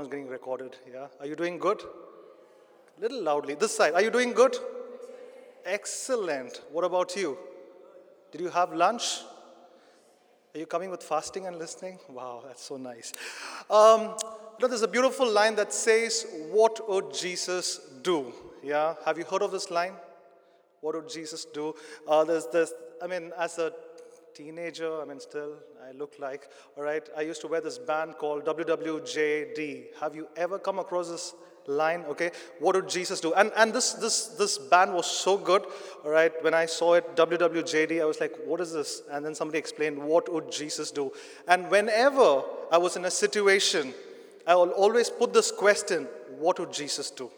Who's getting recorded. Yeah? Are you doing good? A little loudly. This side. Are you doing good? Excellent. What about you? Did you have lunch? Are you coming with fasting and listening? Wow, that's so nice. Um, you know, there's a beautiful line that says, What would Jesus do? Yeah, have you heard of this line? What would Jesus do? Uh, there's, this, I mean, as a teenager, I mean, still, I look like, all right, I used to wear this band called WWJD. Have you ever come across this line? Okay, what would Jesus do? And, and this, this, this band was so good, all right, when I saw it, WWJD, I was like, what is this? And then somebody explained, what would Jesus do? And whenever I was in a situation, I will always put this question, what would Jesus do?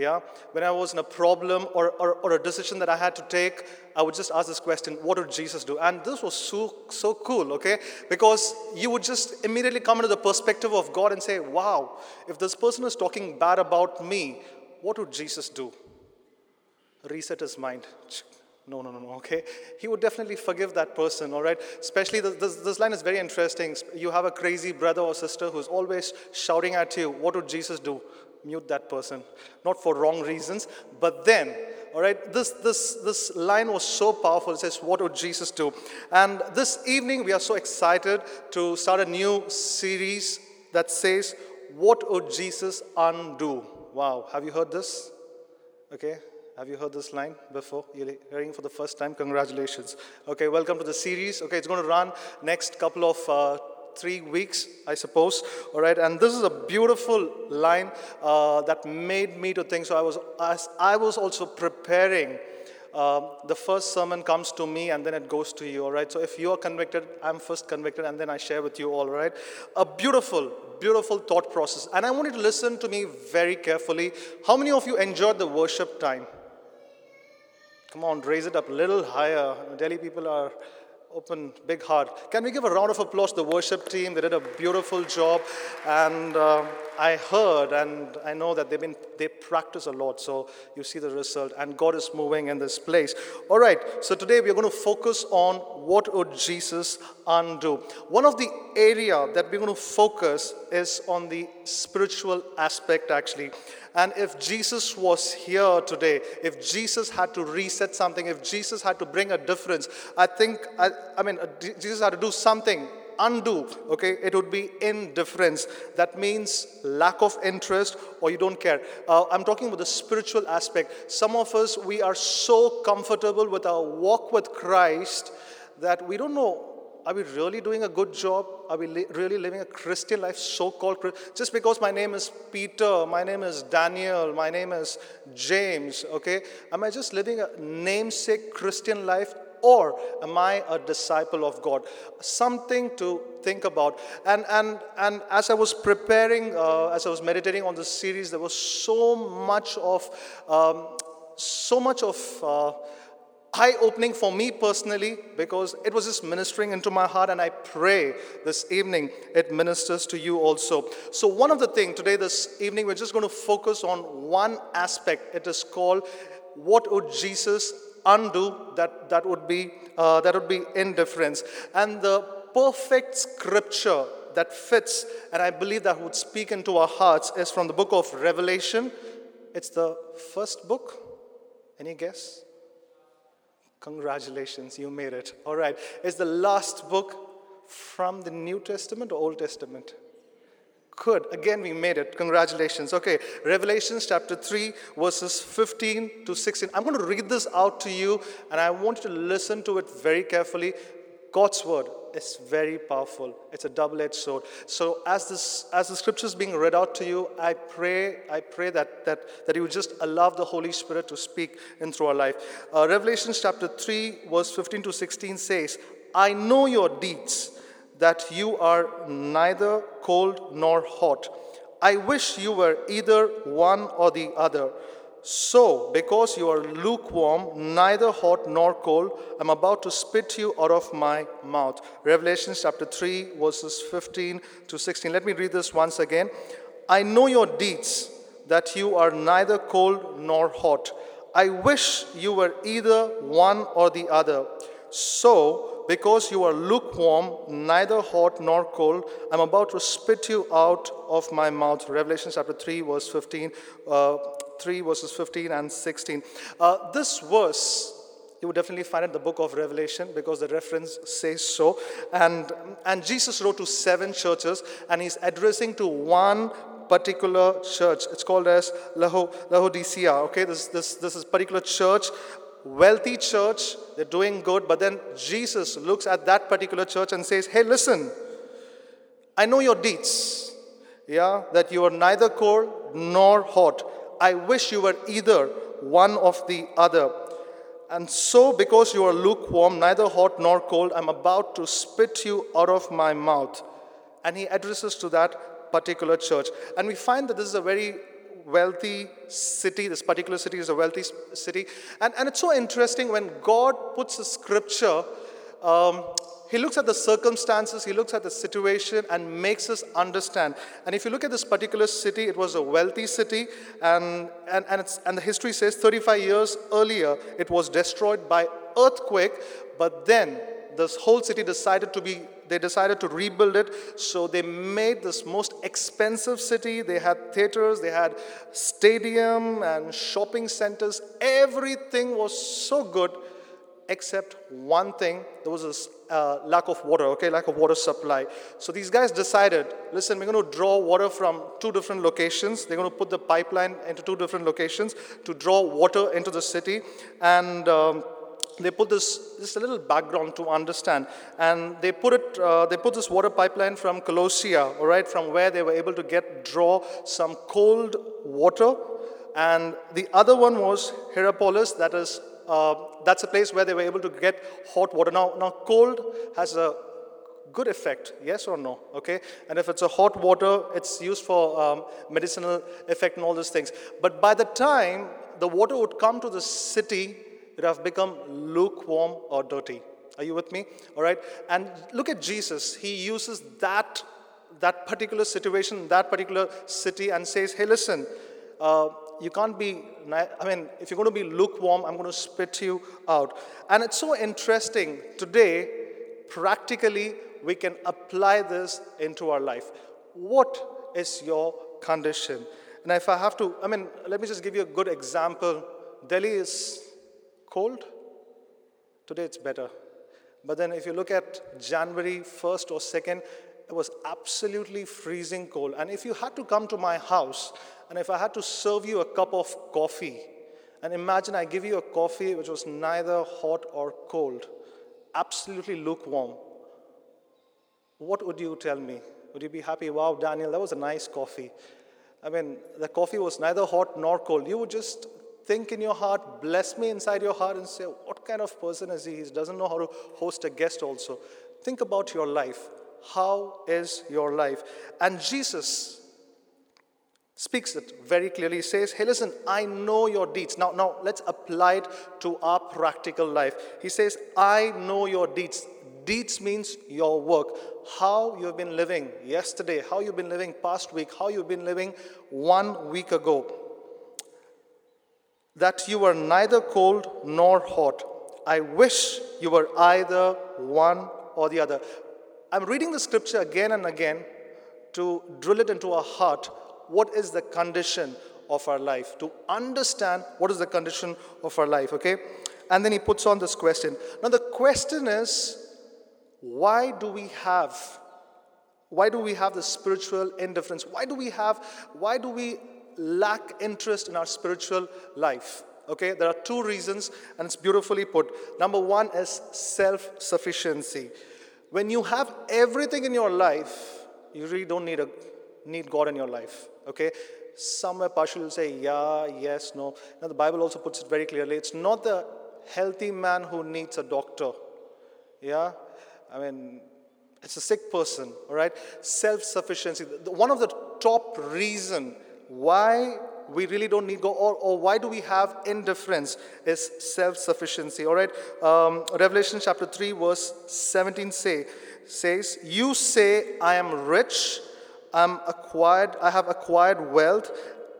Yeah, when I was in a problem or, or, or, a decision that I had to take, I would just ask this question, what would Jesus do? And this was so, so cool, okay? Because you would just immediately come into the perspective of God and say, wow, if this person is talking bad about me, what would Jesus do? Reset his mind. No, no, no, no, okay? He would definitely forgive that person, all right? Especially, this, this line is very interesting. You have a crazy brother or sister who's always shouting at you. What would Jesus do? Mute that person, not for wrong reasons, but then, all right, this, this, this line was so powerful. It says, What would Jesus do? And this evening, we are so excited to start a new series that says, What would Jesus undo? Wow, have you heard this? Okay, have you heard this line before? You're hearing for the first time? Congratulations. Okay, welcome to the series. Okay, it's going to run next couple of uh, three weeks, I suppose. All right, and this is a beautiful line uh, that made me to think. So I was, as I was also preparing. Uh, the first sermon comes to me and then it goes to you, all right? So if you are convicted, I'm first convicted and then I share with you all, right? A beautiful, beautiful thought process. And I want you to listen to me very carefully. How many of you enjoyed the worship time? Come on, raise it up a little higher. Delhi people are open, big heart. Can we give a round of applause to the worship team? They did a beautiful job. And uh, I heard and I know that they've been, they practice a lot. So you see the result. And God is moving in this place. All right. So today we are going to focus on what would Jesus undo. One of the area that we're going to focus is on the spiritual aspect actually. And if Jesus was here today, if Jesus had to reset something, if Jesus had to bring a difference, I think, I, I mean, Jesus had to do something undo, okay, it would be indifference. That means lack of interest or you don't care. Uh, I'm talking about the spiritual aspect. Some of us, we are so comfortable with our walk with Christ that we don't know are we really doing a good job? Are we li- really living a Christian life, so called Just because my name is Peter, my name is Daniel, my name is James, okay? Am I just living a namesake Christian life or am I a disciple of God? Something to think about. And, and, and as I was preparing, uh, as I was meditating on this series, there was so much of, um, so much of, uh, eye opening for me personally because it was just ministering into my heart, and I pray this evening it ministers to you also. So, one of the things today, this evening, we're just going to focus on one aspect. It is called What Would Jesus Undo? That, that, would, be, uh, that would be indifference. And the perfect scripture that fits, and I believe that would speak into our hearts, is from the book of Revelation. It's the first book. Any guess? Congratulations, you made it. All right. Is the last book from the New Testament or Old Testament? Good. Again, we made it. Congratulations. Okay. Revelations chapter 3, verses 15 to 16. I'm going to read this out to you, and I want you to listen to it very carefully. God's word is very powerful. It's a double-edged sword. So as this as the scripture is being read out to you, I pray, I pray that that, that you just allow the Holy Spirit to speak in through our life. Uh, Revelation chapter 3, verse 15 to 16 says, I know your deeds, that you are neither cold nor hot. I wish you were either one or the other. So, because you are lukewarm, neither hot nor cold, I'm about to spit you out of my mouth. Revelation chapter 3, verses 15 to 16. Let me read this once again. I know your deeds, that you are neither cold nor hot. I wish you were either one or the other. So, because you are lukewarm, neither hot nor cold, I'm about to spit you out of my mouth. Revelation chapter 3, verse 15, uh, 3 verses 15 and 16. Uh, this verse you would definitely find it in the book of Revelation because the reference says so. And, and Jesus wrote to seven churches and he's addressing to one particular church. It's called as Laodicea. Okay, this, this, this is particular church, wealthy church, they're doing good, but then Jesus looks at that particular church and says, Hey, listen, I know your deeds. Yeah, that you are neither cold nor hot. I wish you were either one of the other. And so, because you are lukewarm, neither hot nor cold, I'm about to spit you out of my mouth. And he addresses to that particular church. And we find that this is a very wealthy city. This particular city is a wealthy city. And, and it's so interesting when God puts a scripture um, he looks at the circumstances, he looks at the situation, and makes us understand. And if you look at this particular city, it was a wealthy city, and, and, and, and the history says 35 years earlier, it was destroyed by earthquake, but then this whole city decided to be they decided to rebuild it. So they made this most expensive city. They had theaters they had stadium and shopping centers. Everything was so good except one thing. There was this uh, lack of water okay? Lack of water supply. So these guys decided listen we're going to draw water from two different locations. They're going to put the pipeline into two different locations to draw water into the city. And um, they put this just a little background to understand. And they put it uh, they put this water pipeline from colossia all right from where they were able to get draw some cold water. And the other one was hierapolis that is that's a place where they were able to get hot water. Now, now cold has a good effect, yes or no? Okay, and if it's a hot water, it's used for um, medicinal effect and all those things. But by the time the water would come to the city, it have become lukewarm or dirty. Are you with me? All right. And look at Jesus. He uses that that particular situation, that particular city, and says, "Hey, listen." Uh, you can't be, I mean, if you're going to be lukewarm, I'm going to spit you out. And it's so interesting. Today, practically, we can apply this into our life. What is your condition? And if I have to, I mean, let me just give you a good example. Delhi is cold. Today it's better. But then if you look at January 1st or 2nd, it was absolutely freezing cold. And if you had to come to my house and if I had to serve you a cup of coffee, and imagine I give you a coffee which was neither hot or cold, absolutely lukewarm, what would you tell me? Would you be happy? Wow, Daniel, that was a nice coffee. I mean, the coffee was neither hot nor cold. You would just think in your heart, bless me inside your heart, and say, What kind of person is he? He doesn't know how to host a guest, also. Think about your life. How is your life? And Jesus speaks it very clearly. He says, Hey, listen, I know your deeds. Now, now let's apply it to our practical life. He says, I know your deeds. Deeds means your work. How you've been living yesterday, how you've been living past week, how you've been living one week ago. That you were neither cold nor hot. I wish you were either one or the other. I'm reading the scripture again and again to drill it into our heart. What is the condition of our life, to understand what is the condition of our life, okay? And then he puts on this question. Now, the question is why do we have why do we have the spiritual indifference? Why do we have why do we lack interest in our spiritual life? Okay there are two reasons and it's beautifully put. Number one is self-sufficiency when you have everything in your life you really don't need a need god in your life Okay? Somewhere partially will say, yeah, yes, no. Now, the Bible also puts it very clearly. It's not the healthy man who needs a doctor. Yeah? I mean, it's a sick person, all right? Self sufficiency. One of the top reason why we really don't need God, or, or why do we have indifference is self sufficiency, all right? Um, Revelation chapter 3, verse 17 say, says, You say, I am rich I'm acquired, I have acquired wealth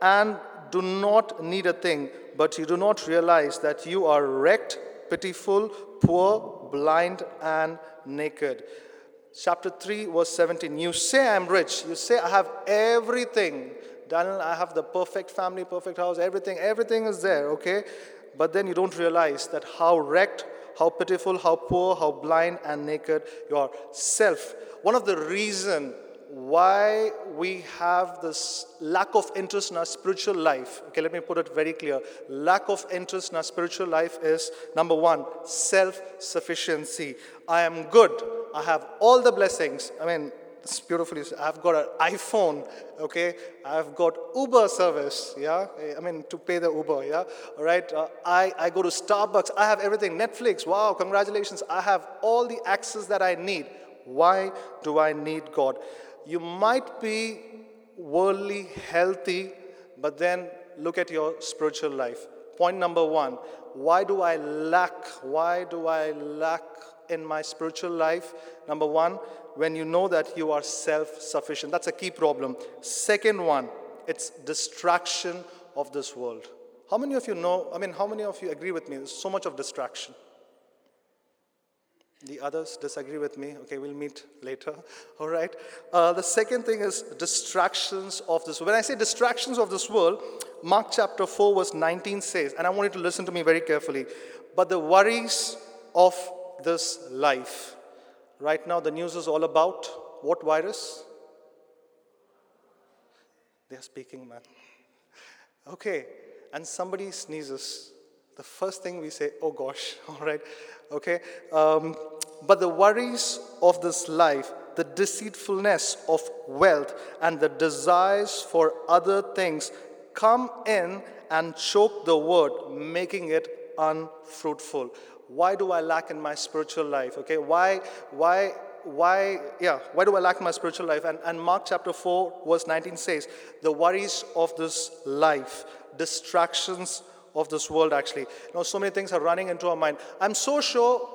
and do not need a thing, but you do not realize that you are wrecked, pitiful, poor, blind and naked. Chapter 3, verse 17. You say I'm rich. You say I have everything. Daniel, I have the perfect family, perfect house, everything. Everything is there, okay? But then you don't realize that how wrecked, how pitiful, how poor, how blind and naked you are. Self. One of the reason why we have this lack of interest in our spiritual life. Okay, let me put it very clear. Lack of interest in our spiritual life is number one, self sufficiency. I am good. I have all the blessings. I mean, it's beautifully. I've got an iPhone. Okay, I've got Uber service. Yeah, I mean to pay the Uber. Yeah, all right. Uh, I I go to Starbucks. I have everything. Netflix. Wow, congratulations. I have all the access that I need. Why do I need God? you might be worldly healthy, but then look at your spiritual life. Point number one why do I lack? Why do I lack in my spiritual life? Number one, when you know that you are self sufficient. That's a key problem. Second one, it's distraction of this world. How many of you know? I mean, how many of you agree with me? There's so much of distraction. The others disagree with me. Okay, we'll meet later. All right. Uh, the second thing is distractions of this. When I say distractions of this world, Mark chapter 4, verse 19 says, and I want you to listen to me very carefully, but the worries of this life. Right now, the news is all about what virus? They're speaking, man. Okay, and somebody sneezes. The first thing we say, oh gosh, all right, okay. Um, but the worries of this life, the deceitfulness of wealth, and the desires for other things come in and choke the word, making it unfruitful. Why do I lack in my spiritual life? Okay, why, why, why, yeah, why do I lack my spiritual life? And, and Mark chapter 4, verse 19 says, the worries of this life, distractions of this world, actually. You know, so many things are running into our mind. I'm so sure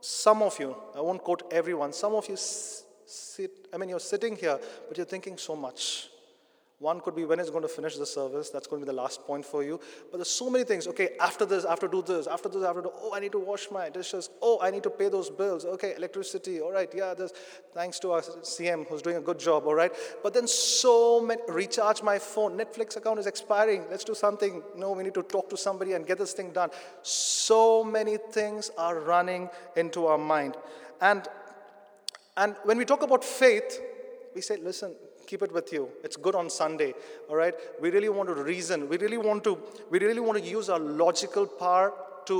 some of you, I won't quote everyone, some of you sit, I mean, you're sitting here, but you're thinking so much. One could be when it's going to finish the service. That's going to be the last point for you. But there's so many things. Okay, after this, to do this. After this, to do. Oh, I need to wash my dishes. Oh, I need to pay those bills. Okay, electricity. All right, yeah. There's thanks to our CM who's doing a good job. All right. But then so many. Recharge my phone. Netflix account is expiring. Let's do something. No, we need to talk to somebody and get this thing done. So many things are running into our mind, and and when we talk about faith, we say, listen, keep it with you. It's good on Sunday, all right? We really want to reason. We really want to, we really want to use our logical power to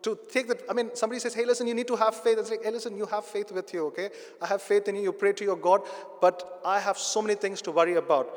to take that. I mean, somebody says, hey, listen, you need to have faith. It's like, hey, listen, you have faith with you, okay? I have faith in you. You pray to your God, but I have so many things to worry about.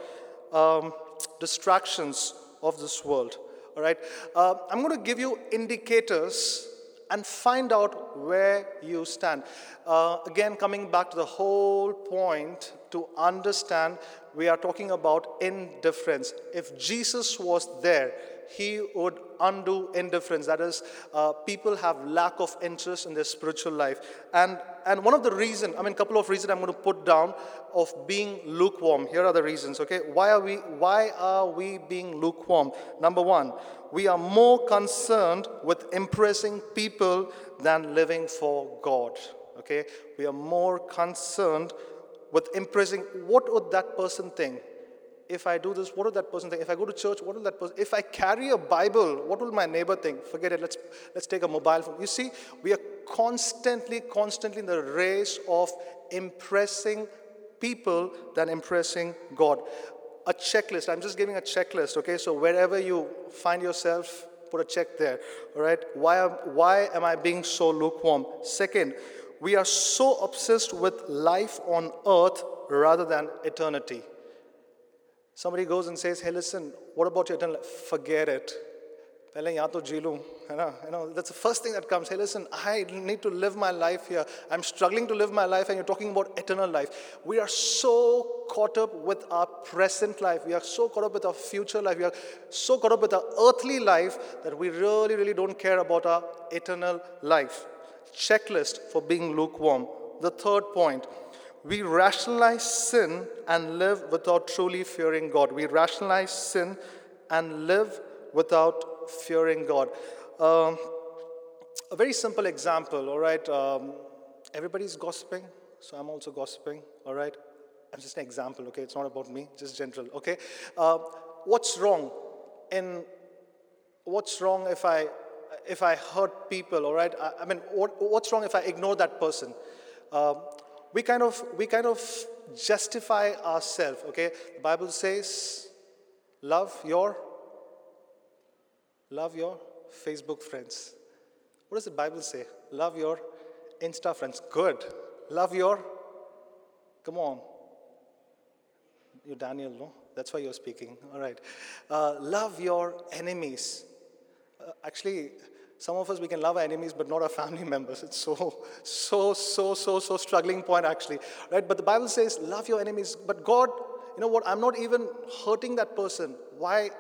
Um, distractions of this world, all right? Uh, I'm going to give you indicators and find out where you stand. Uh, again, coming back to the whole point to understand, we are talking about indifference. If Jesus was there, he would undo indifference. That is, uh, people have lack of interest in their spiritual life. And, and one of the reason, I mean, couple of reasons I'm going to put down of being lukewarm. Here are the reasons, okay? Why are we, why are we being lukewarm? Number one, we are more concerned with impressing people than living for God, okay? We are more concerned with impressing what would that person think if I do this, what will that person think? If I go to church, what will that person? If I carry a Bible, what will my neighbor think? Forget it. Let's let's take a mobile phone. You see, we are constantly, constantly in the race of impressing people than impressing God. A checklist. I'm just giving a checklist. Okay, so wherever you find yourself, put a check there. All right. Why why am I being so lukewarm? Second, we are so obsessed with life on earth rather than eternity Somebody goes and says, hey, listen, what about your eternal life? Forget it. पहले यहाँ तो जी लूँ है ना you know that's the first thing that comes hey listen I need to live my life here I'm struggling to live my life and you're talking about eternal life we are so caught up with our present life we are so caught up with our future life we are so caught up with our earthly life that we really really don't care about our eternal life checklist for being lukewarm the third point we rationalize sin and live without truly fearing God. We rationalize sin and live without fearing God. Um, a very simple example, all right? Um, everybody's gossiping, so I'm also gossiping, all right? I'm just an example, okay? It's not about me, just general, okay? Uh, what's wrong in what's wrong if I if I hurt people, all right? I, I mean, what, what's wrong if I ignore that person? Uh, we kind of we kind of justify ourselves, okay? The Bible says, love your love your Facebook friends. What does the Bible say? Love your Insta friends. Good. Love your Come on. You Daniel, no? That's why you're speaking. All right. Uh, love your enemies. Uh, actually, some of us we can love our enemies, but not our family members. It's so, so, so, so, so struggling point actually, right? But the Bible says, love your enemies. But God, you know what? I'm not even hurting that person. Why?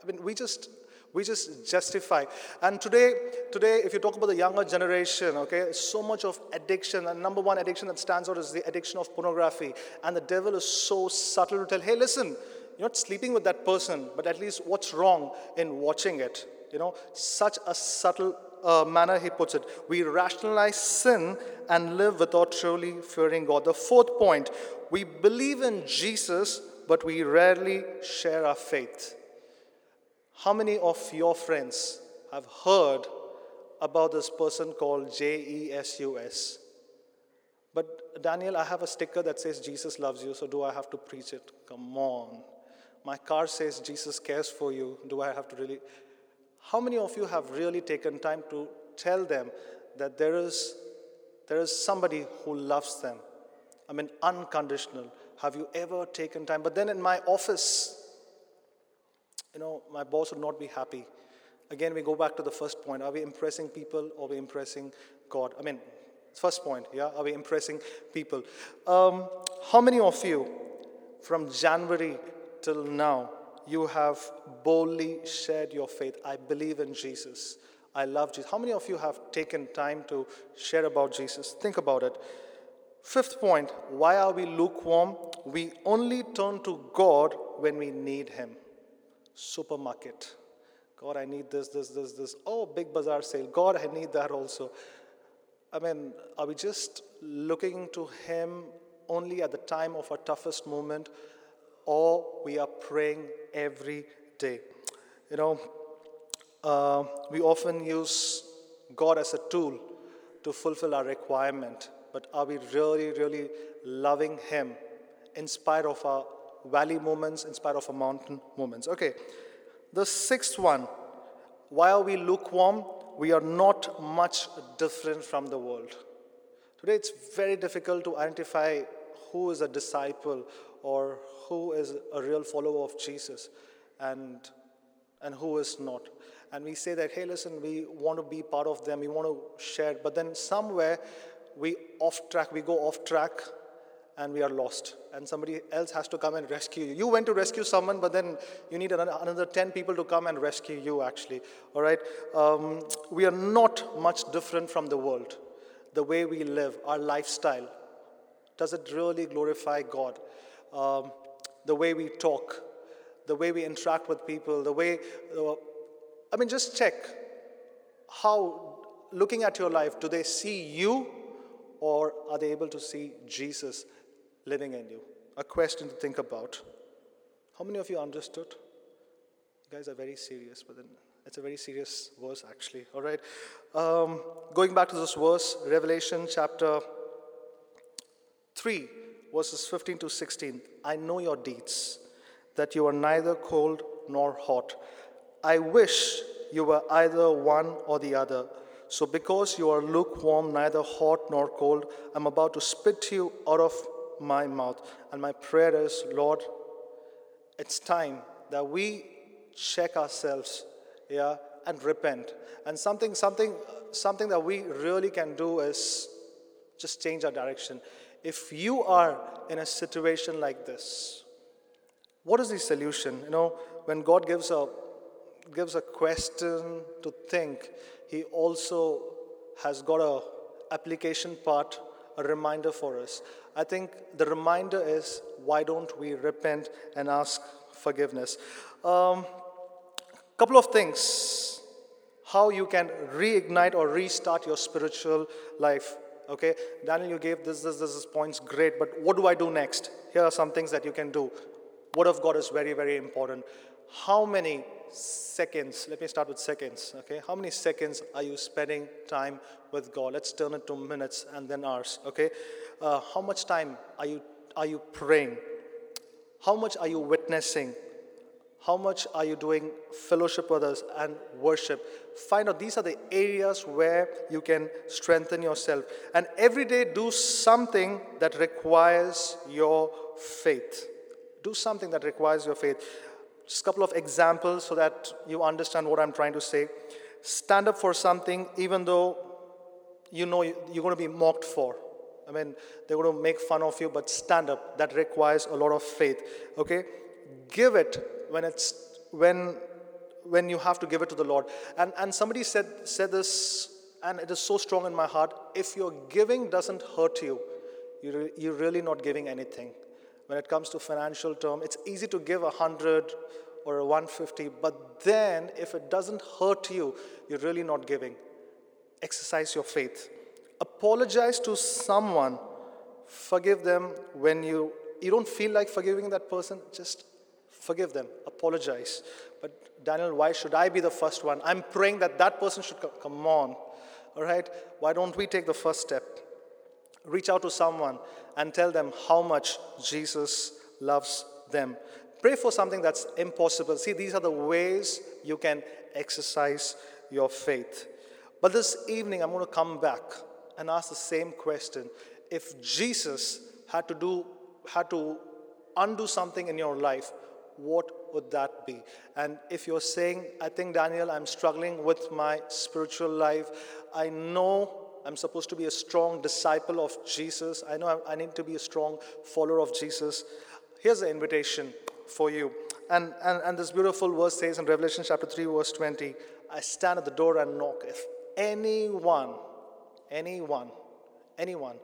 I mean, we just we just justify. And today, today, if you talk about the younger generation, okay, so much of addiction, and number one addiction that stands out is the addiction of pornography. And the devil is so subtle to tell, hey, listen, you're not sleeping with that person, but at least what's wrong in watching it? You know, such a subtle uh, manner he puts it. We rationalize sin and live without truly fearing God. The fourth point, we believe in Jesus, but we rarely share our faith. How many of your friends have heard about this person called J E S U S? But Daniel, I have a sticker that says Jesus loves you, so do I have to preach it? Come on. My car says Jesus cares for you. Do I have to really? How many of you have really taken time to tell them that there is, there is somebody who loves them? I mean, unconditional. Have you ever taken time? But then in my office, you know, my boss would not be happy. Again, we go back to the first point. Are we impressing people or are we impressing God? I mean, first point, yeah? Are we impressing people? Um, how many of you from January till now, you have boldly shared your faith? I believe in Jesus. I love Jesus. How many of you have taken time to share about Jesus? Think about it. Fifth point why are we lukewarm? We only turn to God when we need Him supermarket. God, I need this, this, this, this. Oh, big bazaar sale. God, I need that also. I mean, are we just looking to Him only at the time of our toughest moment, or we are praying every day? You know, uh, we often use God as a tool to fulfill our requirement, but are we really, really loving Him in spite of our valley moments in spite of our mountain moments. Okay, the sixth one why are we lukewarm? We are not much different from the world. Today it's very difficult to identify who is a disciple or who is a real follower of Jesus and, and who is not. And we say that, hey, listen, we want to be part of them, we want to share, but then somewhere we off track, we go off track and we are lost. And somebody else has to come and rescue you. You went to rescue someone, but then you need another 10 people to come and rescue you, actually. All right? Um, we are not much different from the world. The way we live, our lifestyle, does it really glorify God? Um, the way we talk, the way we interact with people, the way, uh, I mean, just check how, looking at your life, do they see you or are they able to see Jesus living in you. A question to think about. How many of you understood? You guys are very serious, but then it's a very serious verse, actually. All right. Um, going back to this verse, Revelation chapter 3, verses 15 to 16. I know your deeds, that you are neither cold nor hot. I wish you were either one or the other. So, because you are lukewarm, neither hot nor cold, I'm about to spit you out of my mouth. And my prayer is, Lord, it's time that we check ourselves, yeah, and repent. And something, something, something that we really can do is just change our direction. If you are in a situation like this, what is the solution? You know, when God gives a gives a question to think, He also has got a application part, a reminder for us. I think the reminder is why don't we repent and ask forgiveness? A um, couple of things. how you can reignite or restart your spiritual life. Okay, Daniel, you gave this, this, this, this points, great, but what do I do next? Here are some things that you can do. Word of God is very, very important. How many seconds, let me start with seconds, okay? How many seconds are you spending time with God? Let's turn it to minutes and then hours, okay? Uh, how much time are you, are you praying? How much are you witnessing? How much are you doing fellowship with us and worship? Find out these are the areas where you can strengthen yourself. And every day do something that requires your faith. Do something that requires your faith. Just a couple of examples so that you understand what I'm trying to say. Stand up for something even though you know you're going to be mocked for. I mean, they're going to make fun of you, but stand up. That requires a lot of faith. Okay? Give it when it's when when you have to give it to the Lord. And and somebody said said this, and it is so strong in my heart. If your giving doesn't hurt you, you you're really not giving anything. When it comes to financial term, it's easy to give a hundred or a 150, but then if it doesn't hurt you, you're really not giving. Exercise your faith. Apologize to someone. Forgive them when you you don't feel like forgiving that person. Just Forgive them, apologize. But Daniel, why should I be the first one? I'm praying that that person should come. Come on. All right? Why don't we take the first step? Reach out to someone and tell them how much Jesus loves them. Pray for something that's impossible. See, these are the ways you can exercise your faith. But this evening, I'm going to come back and ask the same question. If Jesus had to do, had to undo something in your life, what would that be? And if you're saying, I think, Daniel, I'm struggling with my spiritual life, I know I'm supposed to be a strong disciple of Jesus, I know I need to be a strong follower of Jesus. Here's the invitation for you. And, and, and this beautiful verse says in Revelation chapter 3, verse 20, I stand at the door and knock. If anyone, anyone, anyone,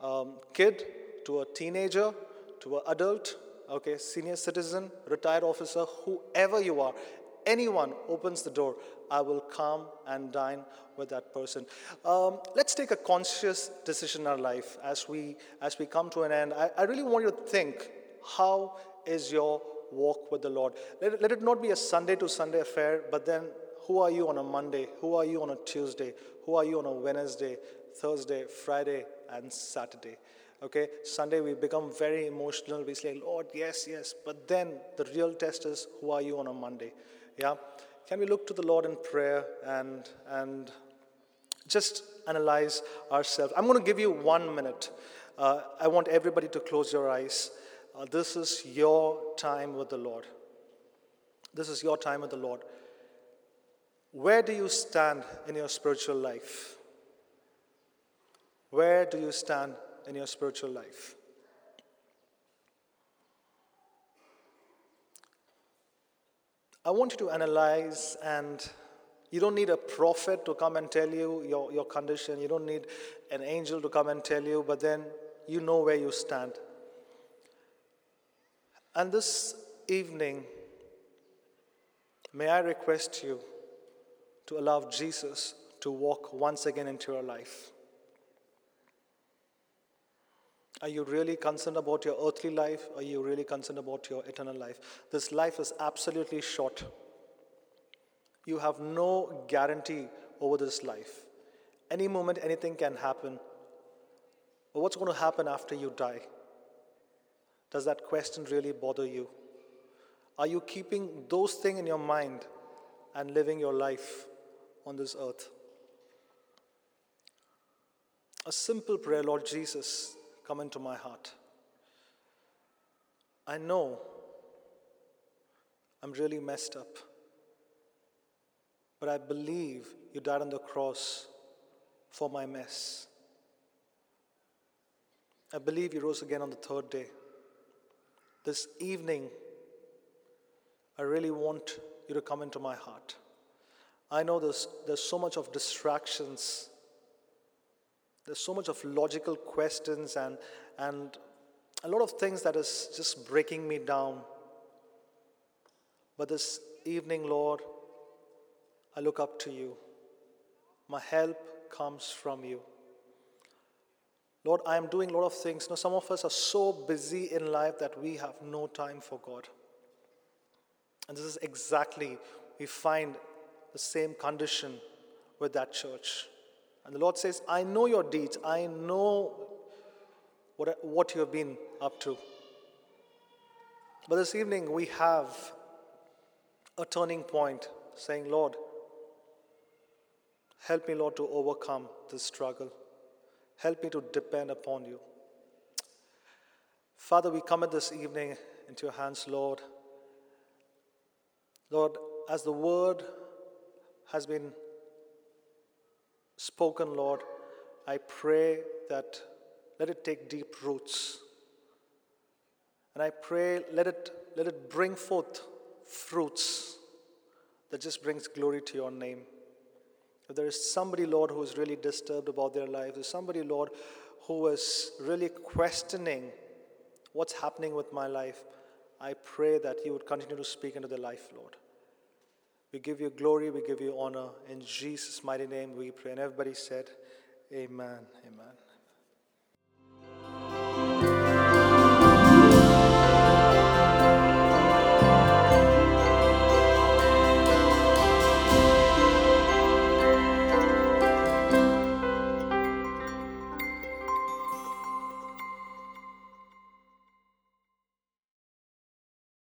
um, kid to a teenager, to an adult, okay, senior citizen, retired officer, whoever you are, anyone opens the door, I will come and dine with that person. Um, let's take a conscious decision in our life as we as we come to an end. I, I really want you to think: How is your walk with the Lord? Let, let it not be a Sunday to Sunday affair, but then who are you on a Monday? Who are you on a Tuesday? Who are you on a Wednesday, Thursday, Friday, and Saturday? Okay, Sunday we become very emotional. We say, Lord, yes, yes. But then the real test is, who are you on a Monday? Yeah? Can we look to the Lord in prayer and, and just analyze ourselves? I'm going to give you one minute. Uh, I want everybody to close your eyes. Uh, this is your time with the Lord. This is your time with the Lord. Where do you stand in your spiritual life? Where do you stand in your spiritual life. I want you to analyze, and you don't need a prophet to come and tell you your, your condition. You don't need an angel to come and tell you, but then you know where you stand. And this evening, may I request you to allow Jesus to walk once again into your life. Are you really concerned about your earthly life? Are you really concerned about your eternal life? This life is absolutely short. You have no guarantee over this life. Any moment, anything can happen. But what's going to happen after you die? Does that question really bother you? Are you keeping those things in your mind and living your life on this earth? A simple prayer, Lord Jesus come into my heart. I know I'm really messed up, but I believe you died on the cross for my mess. I believe you rose again on the third day. This evening, I really want you to come into my heart. I know there's, there's so much of distractions there's so much of logical questions and, and a lot of things that is just breaking me down. But this evening, Lord, I look up to you. My help comes from you. Lord, I am doing a lot of things. Know, some of us are so busy in life that we have no time for God. And this is exactly, we find the same condition with that church. And the Lord says, I know your deeds. I know what, what you have been up to. But this evening we have a turning point saying, Lord, help me, Lord, to overcome this struggle. Help me to depend upon you. Father, we commit this evening into your hands, Lord. Lord, as the word has been spoken, Lord, I pray that let it take deep roots. And I pray let it let it bring forth fruits that just brings glory to your name. If there is somebody, Lord, who is really disturbed about their life, there's somebody, Lord, who is really questioning what's happening with my life, I pray that you would continue to speak into their life, Lord. We give you glory, we give you honor. In Jesus' mighty name we pray. And everybody said, Amen. Amen.